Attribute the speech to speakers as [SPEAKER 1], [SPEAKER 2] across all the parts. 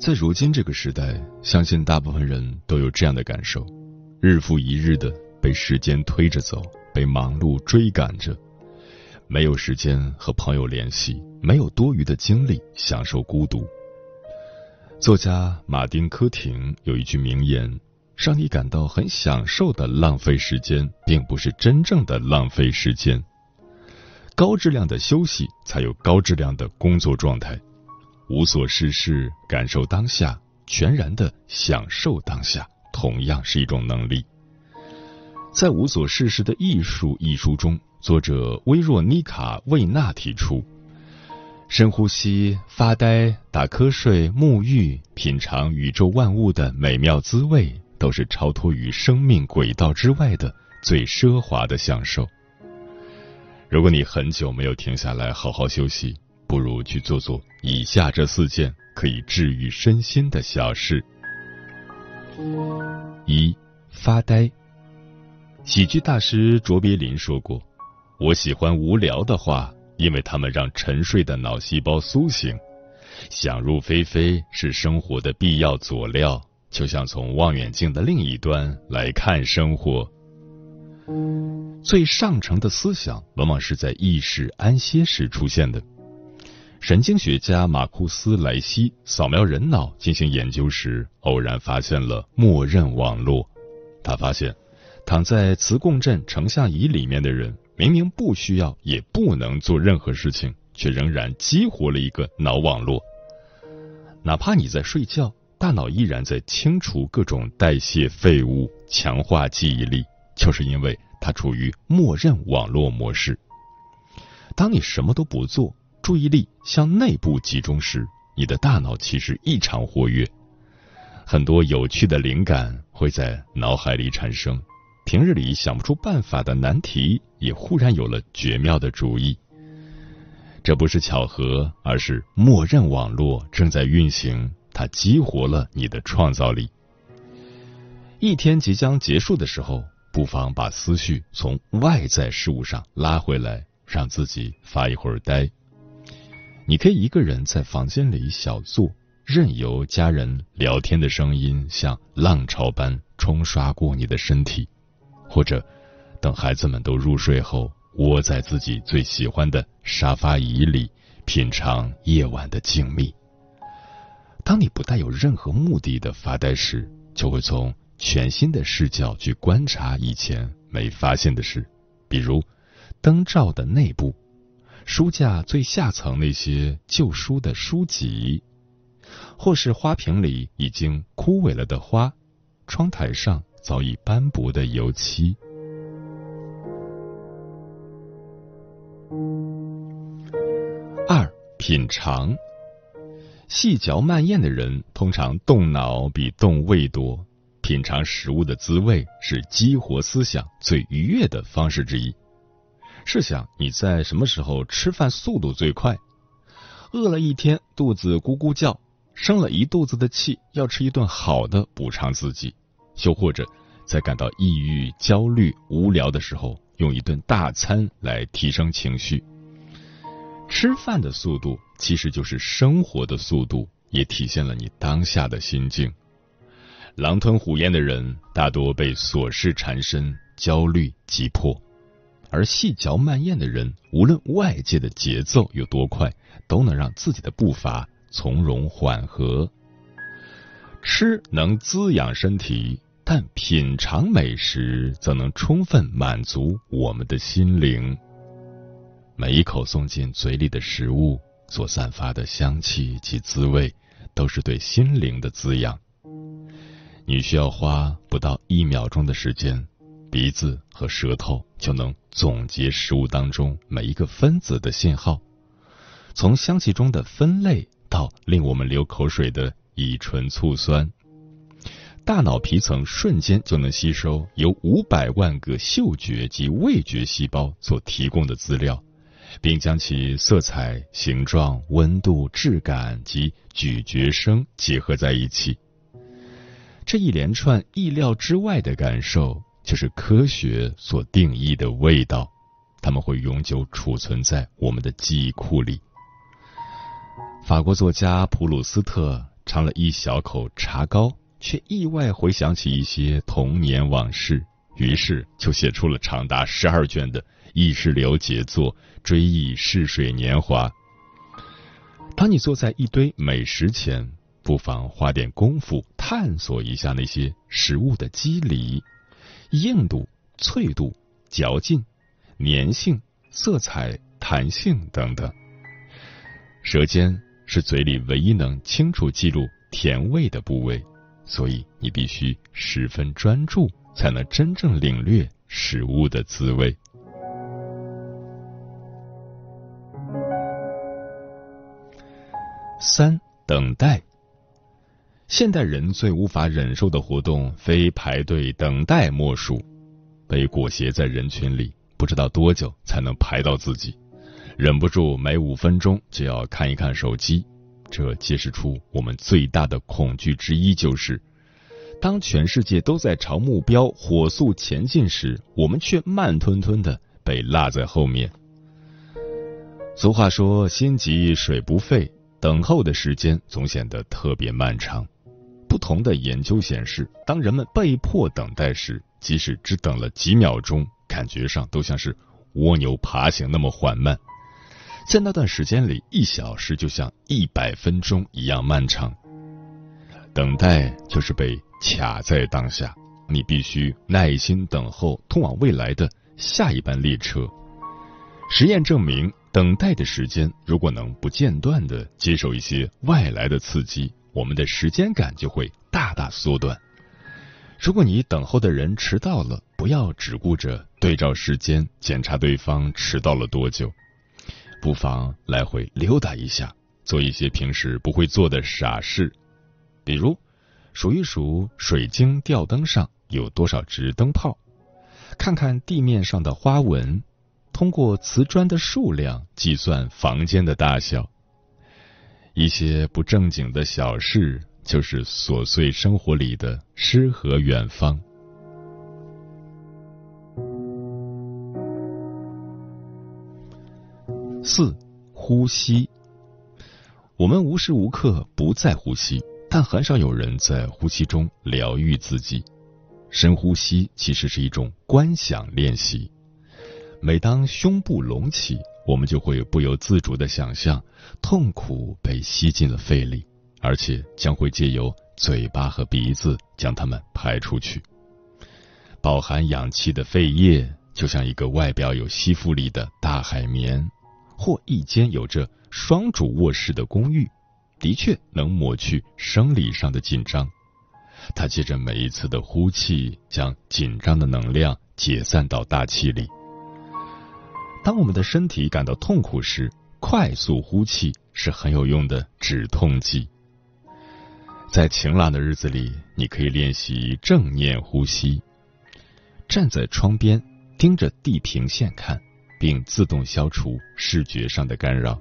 [SPEAKER 1] 在如今这个时代，相信大部分人都有这样的感受：日复一日的被时间推着走，被忙碌追赶着，没有时间和朋友联系，没有多余的精力享受孤独。作家马丁·科廷有一句名言：“让你感到很享受的浪费时间，并不是真正的浪费时间。高质量的休息，才有高质量的工作状态。”无所事事，感受当下，全然的享受当下，同样是一种能力。在《无所事事的艺术》一书中，作者薇若妮卡·魏娜提出：深呼吸、发呆、打瞌睡、沐浴、品尝宇宙万物的美妙滋味，都是超脱于生命轨道之外的最奢华的享受。如果你很久没有停下来好好休息，不如去做做以下这四件可以治愈身心的小事：一、发呆。喜剧大师卓别林说过：“我喜欢无聊的话，因为他们让沉睡的脑细胞苏醒。想入非非是生活的必要佐料，就像从望远镜的另一端来看生活。最上乘的思想，往往是在意识安歇时出现的。”神经学家马库斯·莱西扫描人脑进行研究时，偶然发现了默认网络。他发现，躺在磁共振成像仪里面的人，明明不需要也不能做任何事情，却仍然激活了一个脑网络。哪怕你在睡觉，大脑依然在清除各种代谢废物，强化记忆力，就是因为它处于默认网络模式。当你什么都不做。注意力向内部集中时，你的大脑其实异常活跃，很多有趣的灵感会在脑海里产生，平日里想不出办法的难题也忽然有了绝妙的主意。这不是巧合，而是默认网络正在运行，它激活了你的创造力。一天即将结束的时候，不妨把思绪从外在事物上拉回来，让自己发一会儿呆。你可以一个人在房间里小坐，任由家人聊天的声音像浪潮般冲刷过你的身体，或者等孩子们都入睡后，窝在自己最喜欢的沙发椅里，品尝夜晚的静谧。当你不带有任何目的的发呆时，就会从全新的视角去观察以前没发现的事，比如灯罩的内部。书架最下层那些旧书的书籍，或是花瓶里已经枯萎了的花，窗台上早已斑驳的油漆。二品尝，细嚼慢咽的人通常动脑比动胃多，品尝食物的滋味是激活思想最愉悦的方式之一。试想你在什么时候吃饭速度最快？饿了一天，肚子咕咕叫，生了一肚子的气，要吃一顿好的补偿自己；又或者在感到抑郁、焦虑、无聊的时候，用一顿大餐来提升情绪。吃饭的速度其实就是生活的速度，也体现了你当下的心境。狼吞虎咽的人大多被琐事缠身，焦虑急迫。而细嚼慢咽的人，无论外界的节奏有多快，都能让自己的步伐从容缓和。吃能滋养身体，但品尝美食则能充分满足我们的心灵。每一口送进嘴里的食物所散发的香气及滋味，都是对心灵的滋养。你需要花不到一秒钟的时间，鼻子和舌头就能总结食物当中每一个分子的信号，从香气中的分类到令我们流口水的。乙醇醋酸，大脑皮层瞬间就能吸收由五百万个嗅觉及味觉细胞所提供的资料，并将其色彩、形状、温度、质感及咀嚼声结合在一起。这一连串意料之外的感受，就是科学所定义的味道，它们会永久储存在我们的记忆库里。法国作家普鲁斯特。尝了一小口茶膏，却意外回想起一些童年往事，于是就写出了长达十二卷的意识流杰作《追忆逝水年华》。当你坐在一堆美食前，不妨花点功夫探索一下那些食物的机理、硬度、脆度、嚼劲、粘性、色彩、弹性等等，舌尖。是嘴里唯一能清楚记录甜味的部位，所以你必须十分专注，才能真正领略食物的滋味。三等待，现代人最无法忍受的活动，非排队等待莫属。被裹挟在人群里，不知道多久才能排到自己。忍不住每五分钟就要看一看手机，这揭示出我们最大的恐惧之一，就是当全世界都在朝目标火速前进时，我们却慢吞吞的被落在后面。俗话说“心急水不沸”，等候的时间总显得特别漫长。不同的研究显示，当人们被迫等待时，即使只等了几秒钟，感觉上都像是蜗牛爬行那么缓慢。在那段时间里，一小时就像一百分钟一样漫长。等待就是被卡在当下，你必须耐心等候通往未来的下一班列车。实验证明，等待的时间如果能不间断的接受一些外来的刺激，我们的时间感就会大大缩短。如果你等候的人迟到了，不要只顾着对照时间检查对方迟到了多久。不妨来回溜达一下，做一些平时不会做的傻事，比如数一数水晶吊灯上有多少只灯泡，看看地面上的花纹，通过瓷砖的数量计算房间的大小。一些不正经的小事，就是琐碎生活里的诗和远方。四，呼吸。我们无时无刻不在呼吸，但很少有人在呼吸中疗愈自己。深呼吸其实是一种观想练习。每当胸部隆起，我们就会不由自主的想象痛苦被吸进了肺里，而且将会借由嘴巴和鼻子将它们排出去。饱含氧气的肺叶就像一个外表有吸附力的大海绵。或一间有着双主卧室的公寓，的确能抹去生理上的紧张。它借着每一次的呼气，将紧张的能量解散到大气里。当我们的身体感到痛苦时，快速呼气是很有用的止痛剂。在晴朗的日子里，你可以练习正念呼吸，站在窗边盯着地平线看。并自动消除视觉上的干扰，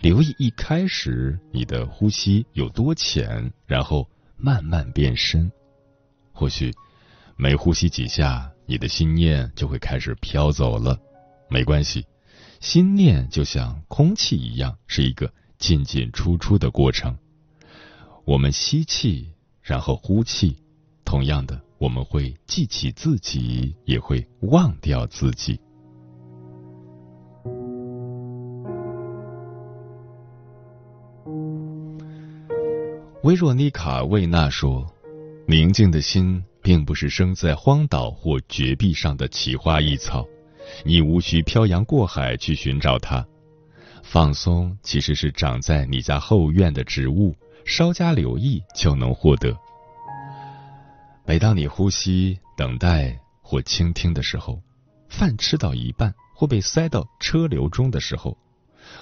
[SPEAKER 1] 留意一开始你的呼吸有多浅，然后慢慢变深。或许每呼吸几下，你的心念就会开始飘走了。没关系，心念就像空气一样，是一个进进出出的过程，我们吸气，然后呼气，同样的，我们会记起自己，也会忘掉自己。薇若妮卡魏娜说，宁静的心并不是生在荒岛或绝壁上的奇花异草。你无需漂洋过海去寻找它。放松其实是长在你家后院的植物，稍加留意就能获得。每当你呼吸、等待或倾听的时候，饭吃到一半或被塞到车流中的时候，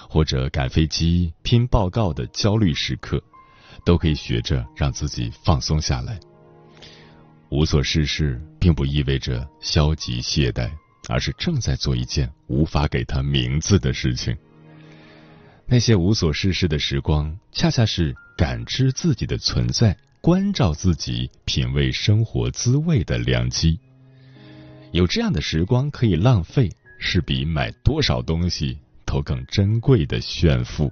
[SPEAKER 1] 或者赶飞机、拼报告的焦虑时刻。”都可以学着让自己放松下来。无所事事，并不意味着消极懈怠，而是正在做一件无法给他名字的事情。那些无所事事的时光，恰恰是感知自己的存在、关照自己、品味生活滋味的良机。有这样的时光可以浪费，是比买多少东西都更珍贵的炫富。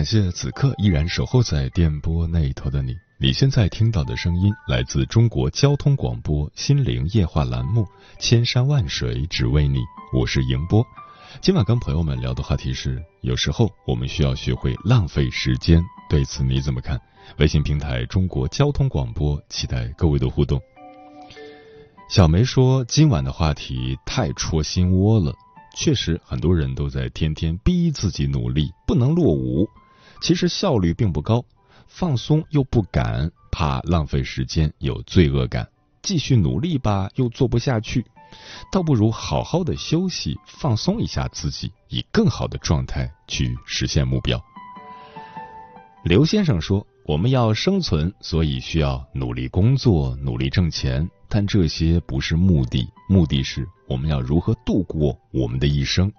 [SPEAKER 1] 感谢此刻依然守候在电波那一头的你。你现在听到的声音来自中国交通广播心灵夜话栏目《千山万水只为你》，我是迎波。今晚跟朋友们聊的话题是：有时候我们需要学会浪费时间。对此你怎么看？微信平台中国交通广播，期待各位的互动。小梅说：“今晚的话题太戳心窝了。确实，很多人都在天天逼自己努力，不能落伍。”其实效率并不高，放松又不敢，怕浪费时间有罪恶感，继续努力吧又做不下去，倒不如好好的休息放松一下自己，以更好的状态去实现目标。刘先生说：“我们要生存，所以需要努力工作、努力挣钱，但这些不是目的，目的是我们要如何度过我们的一生。”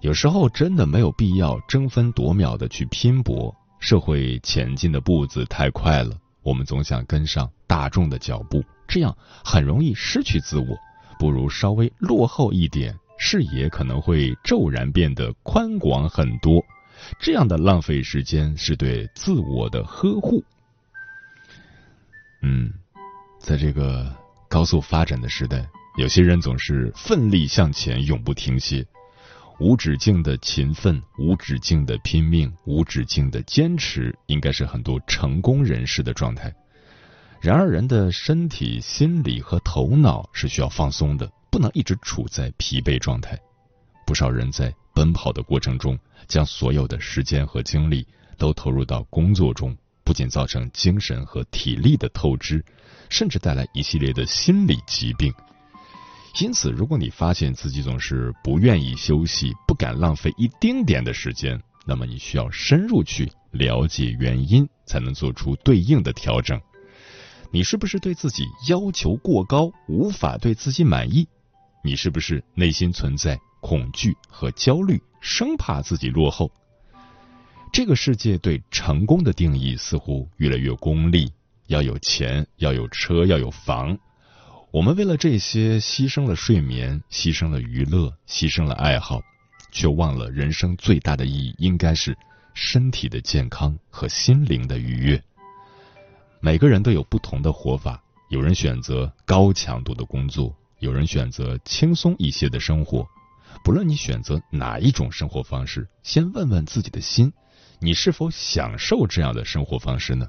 [SPEAKER 1] 有时候真的没有必要争分夺秒的去拼搏，社会前进的步子太快了，我们总想跟上大众的脚步，这样很容易失去自我。不如稍微落后一点，视野可能会骤然变得宽广很多。这样的浪费时间是对自我的呵护。嗯，在这个高速发展的时代，有些人总是奋力向前，永不停歇。无止境的勤奋，无止境的拼命，无止境的坚持，应该是很多成功人士的状态。然而，人的身体、心理和头脑是需要放松的，不能一直处在疲惫状态。不少人在奔跑的过程中，将所有的时间和精力都投入到工作中，不仅造成精神和体力的透支，甚至带来一系列的心理疾病。因此，如果你发现自己总是不愿意休息，不敢浪费一丁点的时间，那么你需要深入去了解原因，才能做出对应的调整。你是不是对自己要求过高，无法对自己满意？你是不是内心存在恐惧和焦虑，生怕自己落后？这个世界对成功的定义似乎越来越功利，要有钱，要有车，要有房。我们为了这些牺牲了睡眠，牺牲了娱乐，牺牲了爱好，却忘了人生最大的意义应该是身体的健康和心灵的愉悦。每个人都有不同的活法，有人选择高强度的工作，有人选择轻松一些的生活。不论你选择哪一种生活方式，先问问自己的心，你是否享受这样的生活方式呢？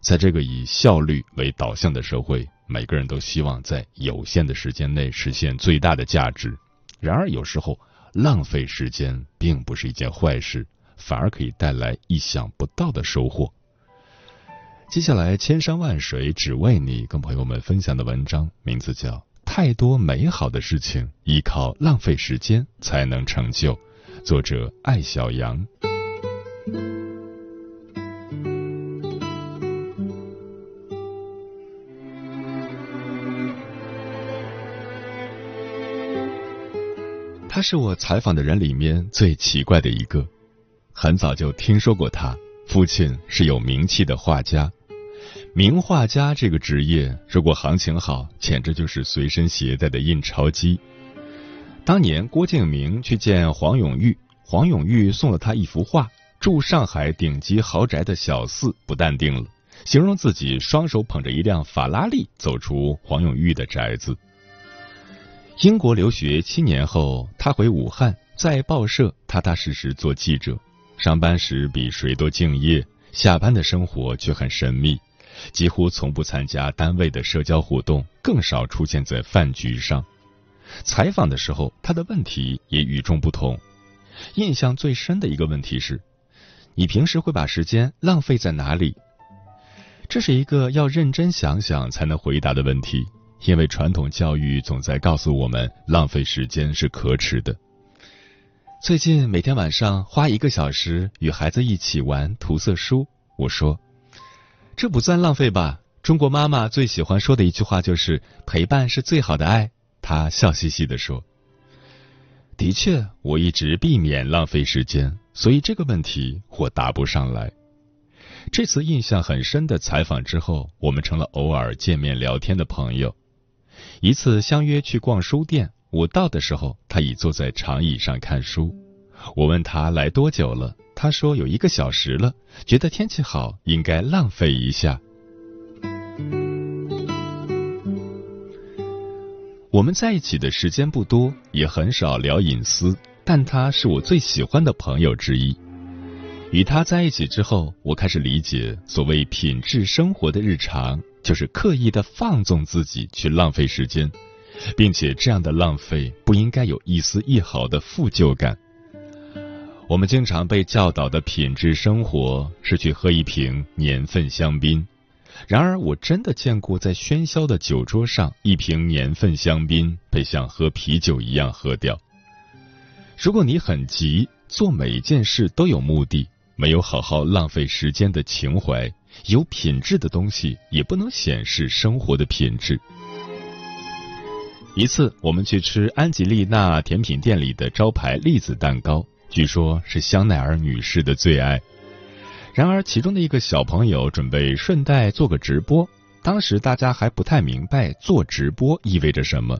[SPEAKER 1] 在这个以效率为导向的社会。每个人都希望在有限的时间内实现最大的价值，然而有时候浪费时间并不是一件坏事，反而可以带来意想不到的收获。接下来，千山万水只为你，跟朋友们分享的文章名字叫《太多美好的事情依靠浪费时间才能成就。作者：艾小羊。他是我采访的人里面最奇怪的一个。很早就听说过他，父亲是有名气的画家。名画家这个职业，如果行情好，简直就是随身携带的印钞机。当年郭敬明去见黄永玉，黄永玉送了他一幅画。住上海顶级豪宅的小四不淡定了，形容自己双手捧着一辆法拉利走出黄永玉的宅子。英国留学七年后，他回武汉，在报社踏踏实实做记者，上班时比谁都敬业，下班的生活却很神秘。几乎从不参加单位的社交活动，更少出现在饭局上。采访的时候，他的问题也与众不同。印象最深的一个问题是：“你平时会把时间浪费在哪里？”这是一个要认真想想才能回答的问题，因为传统教育总在告诉我们，浪费时间是可耻的。最近每天晚上花一个小时与孩子一起玩涂色书，我说。这不算浪费吧？中国妈妈最喜欢说的一句话就是“陪伴是最好的爱”。她笑嘻嘻的说：“的确，我一直避免浪费时间，所以这个问题我答不上来。”这次印象很深的采访之后，我们成了偶尔见面聊天的朋友。一次相约去逛书店，我到的时候，他已坐在长椅上看书。我问他来多久了。他说有一个小时了，觉得天气好，应该浪费一下。我们在一起的时间不多，也很少聊隐私，但他是我最喜欢的朋友之一。与他在一起之后，我开始理解所谓品质生活的日常，就是刻意的放纵自己去浪费时间，并且这样的浪费不应该有一丝一毫的负疚感。我们经常被教导的品质生活是去喝一瓶年份香槟，然而我真的见过在喧嚣的酒桌上，一瓶年份香槟被像喝啤酒一样喝掉。如果你很急，做每一件事都有目的，没有好好浪费时间的情怀，有品质的东西也不能显示生活的品质。一次，我们去吃安吉丽娜甜品店里的招牌栗子蛋糕。据说，是香奈儿女士的最爱。然而，其中的一个小朋友准备顺带做个直播，当时大家还不太明白做直播意味着什么，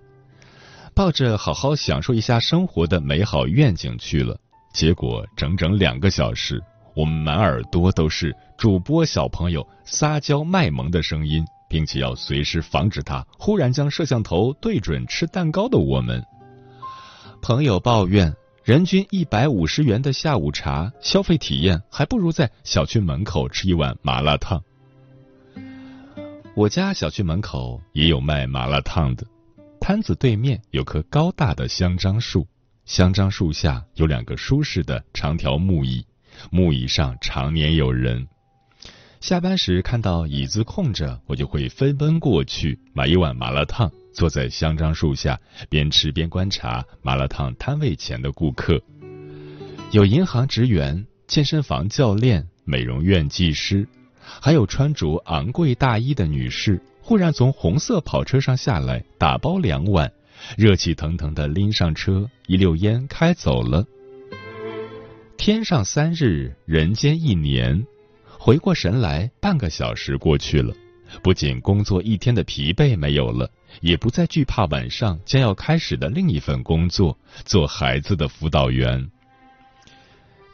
[SPEAKER 1] 抱着好好享受一下生活的美好愿景去了。结果，整整两个小时，我们满耳朵都是主播小朋友撒娇卖萌的声音，并且要随时防止他忽然将摄像头对准吃蛋糕的我们。朋友抱怨。人均一百五十元的下午茶消费体验，还不如在小区门口吃一碗麻辣烫。我家小区门口也有卖麻辣烫的，摊子对面有棵高大的香樟树，香樟树下有两个舒适的长条木椅，木椅上常年有人。下班时看到椅子空着，我就会飞奔过去买一碗麻辣烫。坐在香樟树下，边吃边观察麻辣烫摊位前的顾客，有银行职员、健身房教练、美容院技师，还有穿着昂贵大衣的女士，忽然从红色跑车上下来，打包两碗，热气腾腾的拎上车，一溜烟开走了。天上三日，人间一年，回过神来，半个小时过去了，不仅工作一天的疲惫没有了。也不再惧怕晚上将要开始的另一份工作——做孩子的辅导员。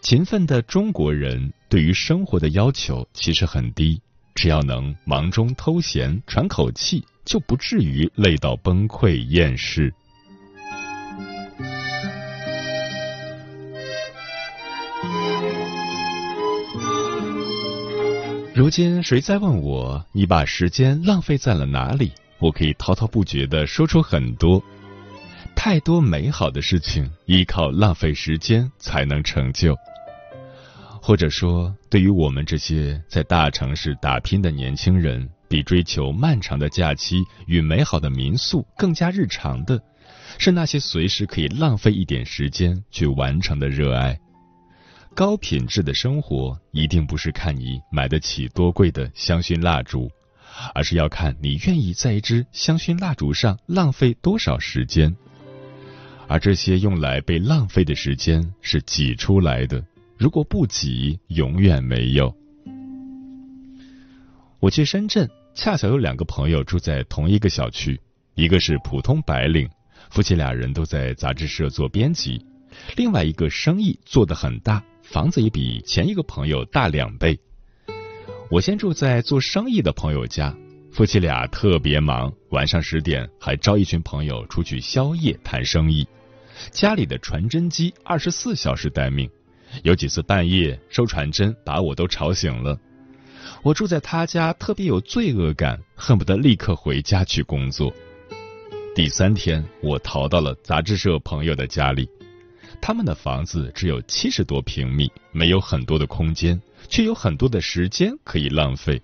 [SPEAKER 1] 勤奋的中国人对于生活的要求其实很低，只要能忙中偷闲喘口气，就不至于累到崩溃厌世。如今，谁在问我，你把时间浪费在了哪里？我可以滔滔不绝的说出很多，太多美好的事情依靠浪费时间才能成就。或者说，对于我们这些在大城市打拼的年轻人，比追求漫长的假期与美好的民宿更加日常的，是那些随时可以浪费一点时间去完成的热爱。高品质的生活一定不是看你买得起多贵的香薰蜡烛，而是要看你愿意在一支香薰蜡烛上浪费多少时间。而这些用来被浪费的时间是挤出来的，如果不挤，永远没有。我去深圳，恰巧有两个朋友住在同一个小区，一个是普通白领，夫妻俩人都在杂志社做编辑；另外一个生意做得很大，房子也比前一个朋友大两倍。我先住在做生意的朋友家，夫妻俩特别忙，晚上十点还招一群朋友出去宵夜谈生意，家里的传真机二十四小时待命，有几次半夜收传真把我都吵醒了。我住在他家，特别有罪恶感，恨不得立刻回家去工作。第三天，我逃到了杂志社朋友的家里，他们的房子只有七十多平米，没有很多的空间，却有很多的时间可以浪费。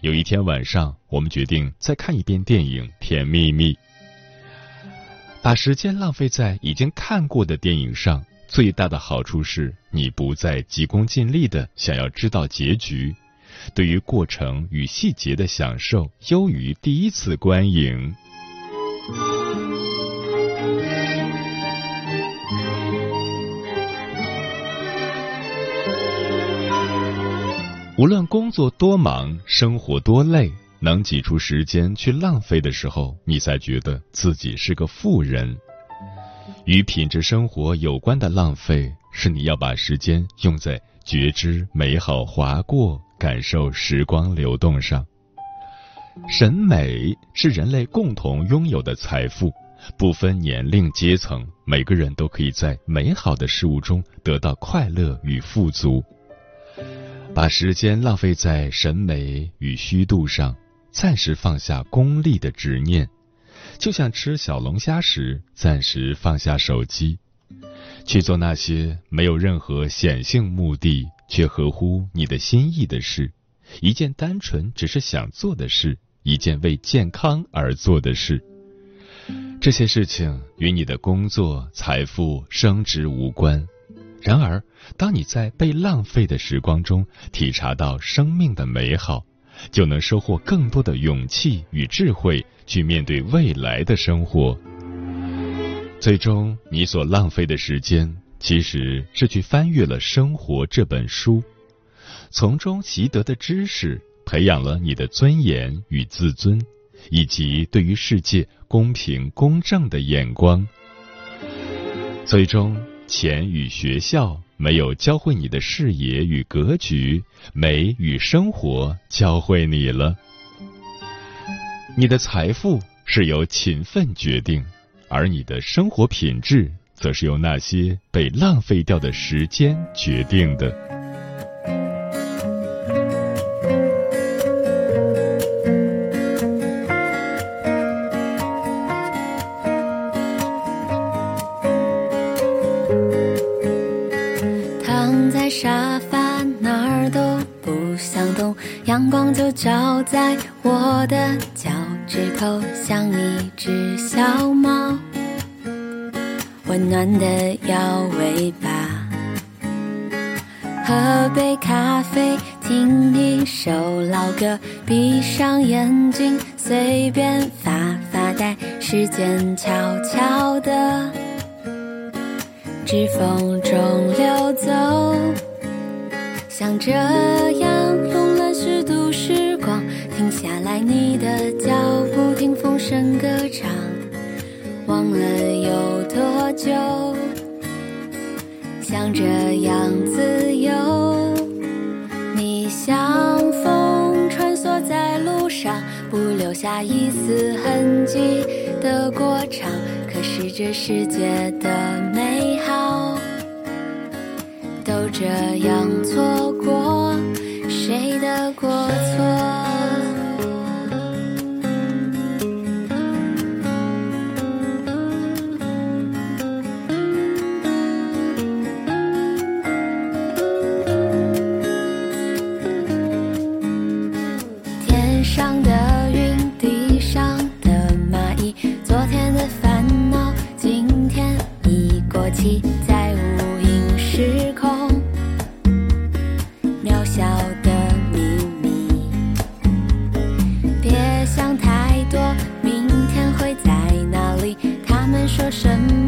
[SPEAKER 1] 有一天晚上，我们决定再看一遍电影《甜蜜蜜》，把时间浪费在已经看过的电影上，最大的好处是你不再急功近利的想要知道结局。对于过程与细节的享受，优于第一次观影。无论工作多忙，生活多累，能挤出时间去浪费的时候，你才觉得自己是个富人。与品质生活有关的浪费，是你要把时间用在觉知美好划过。感受时光流动上，审美是人类共同拥有的财富，不分年龄阶层，每个人都可以在美好的事物中得到快乐与富足。把时间浪费在审美与虚度上，暂时放下功利的执念，就像吃小龙虾时暂时放下手机，去做那些没有任何显性目的。却合乎你的心意的事，一件单纯只是想做的事，一件为健康而做的事。这些事情与你的工作、财富、升职无关。然而，当你在被浪费的时光中体察到生命的美好，就能收获更多的勇气与智慧，去面对未来的生活。最终，你所浪费的时间。其实是去翻阅了《生活》这本书，从中习得的知识，培养了你的尊严与自尊，以及对于世界公平公正的眼光。最终，钱与学校没有教会你的视野与格局，美与生活教会你了。你的财富是由勤奋决定，而你的生活品质。则是由那些被浪费掉的时间决定的。
[SPEAKER 2] 沙发哪儿都不想动，阳光就照在我的脚趾头，像一只小猫。温暖的摇尾巴，喝杯咖啡，听一首老歌，闭上眼睛，随便发发呆，时间悄悄地指缝中溜走，像这样慵懒虚度时光，停下来，你的脚步听风声歌唱。忘了有多久，像这样自由。你像风穿梭在路上，不留下一丝痕迹的过场。可是这世界的美好，都这样错他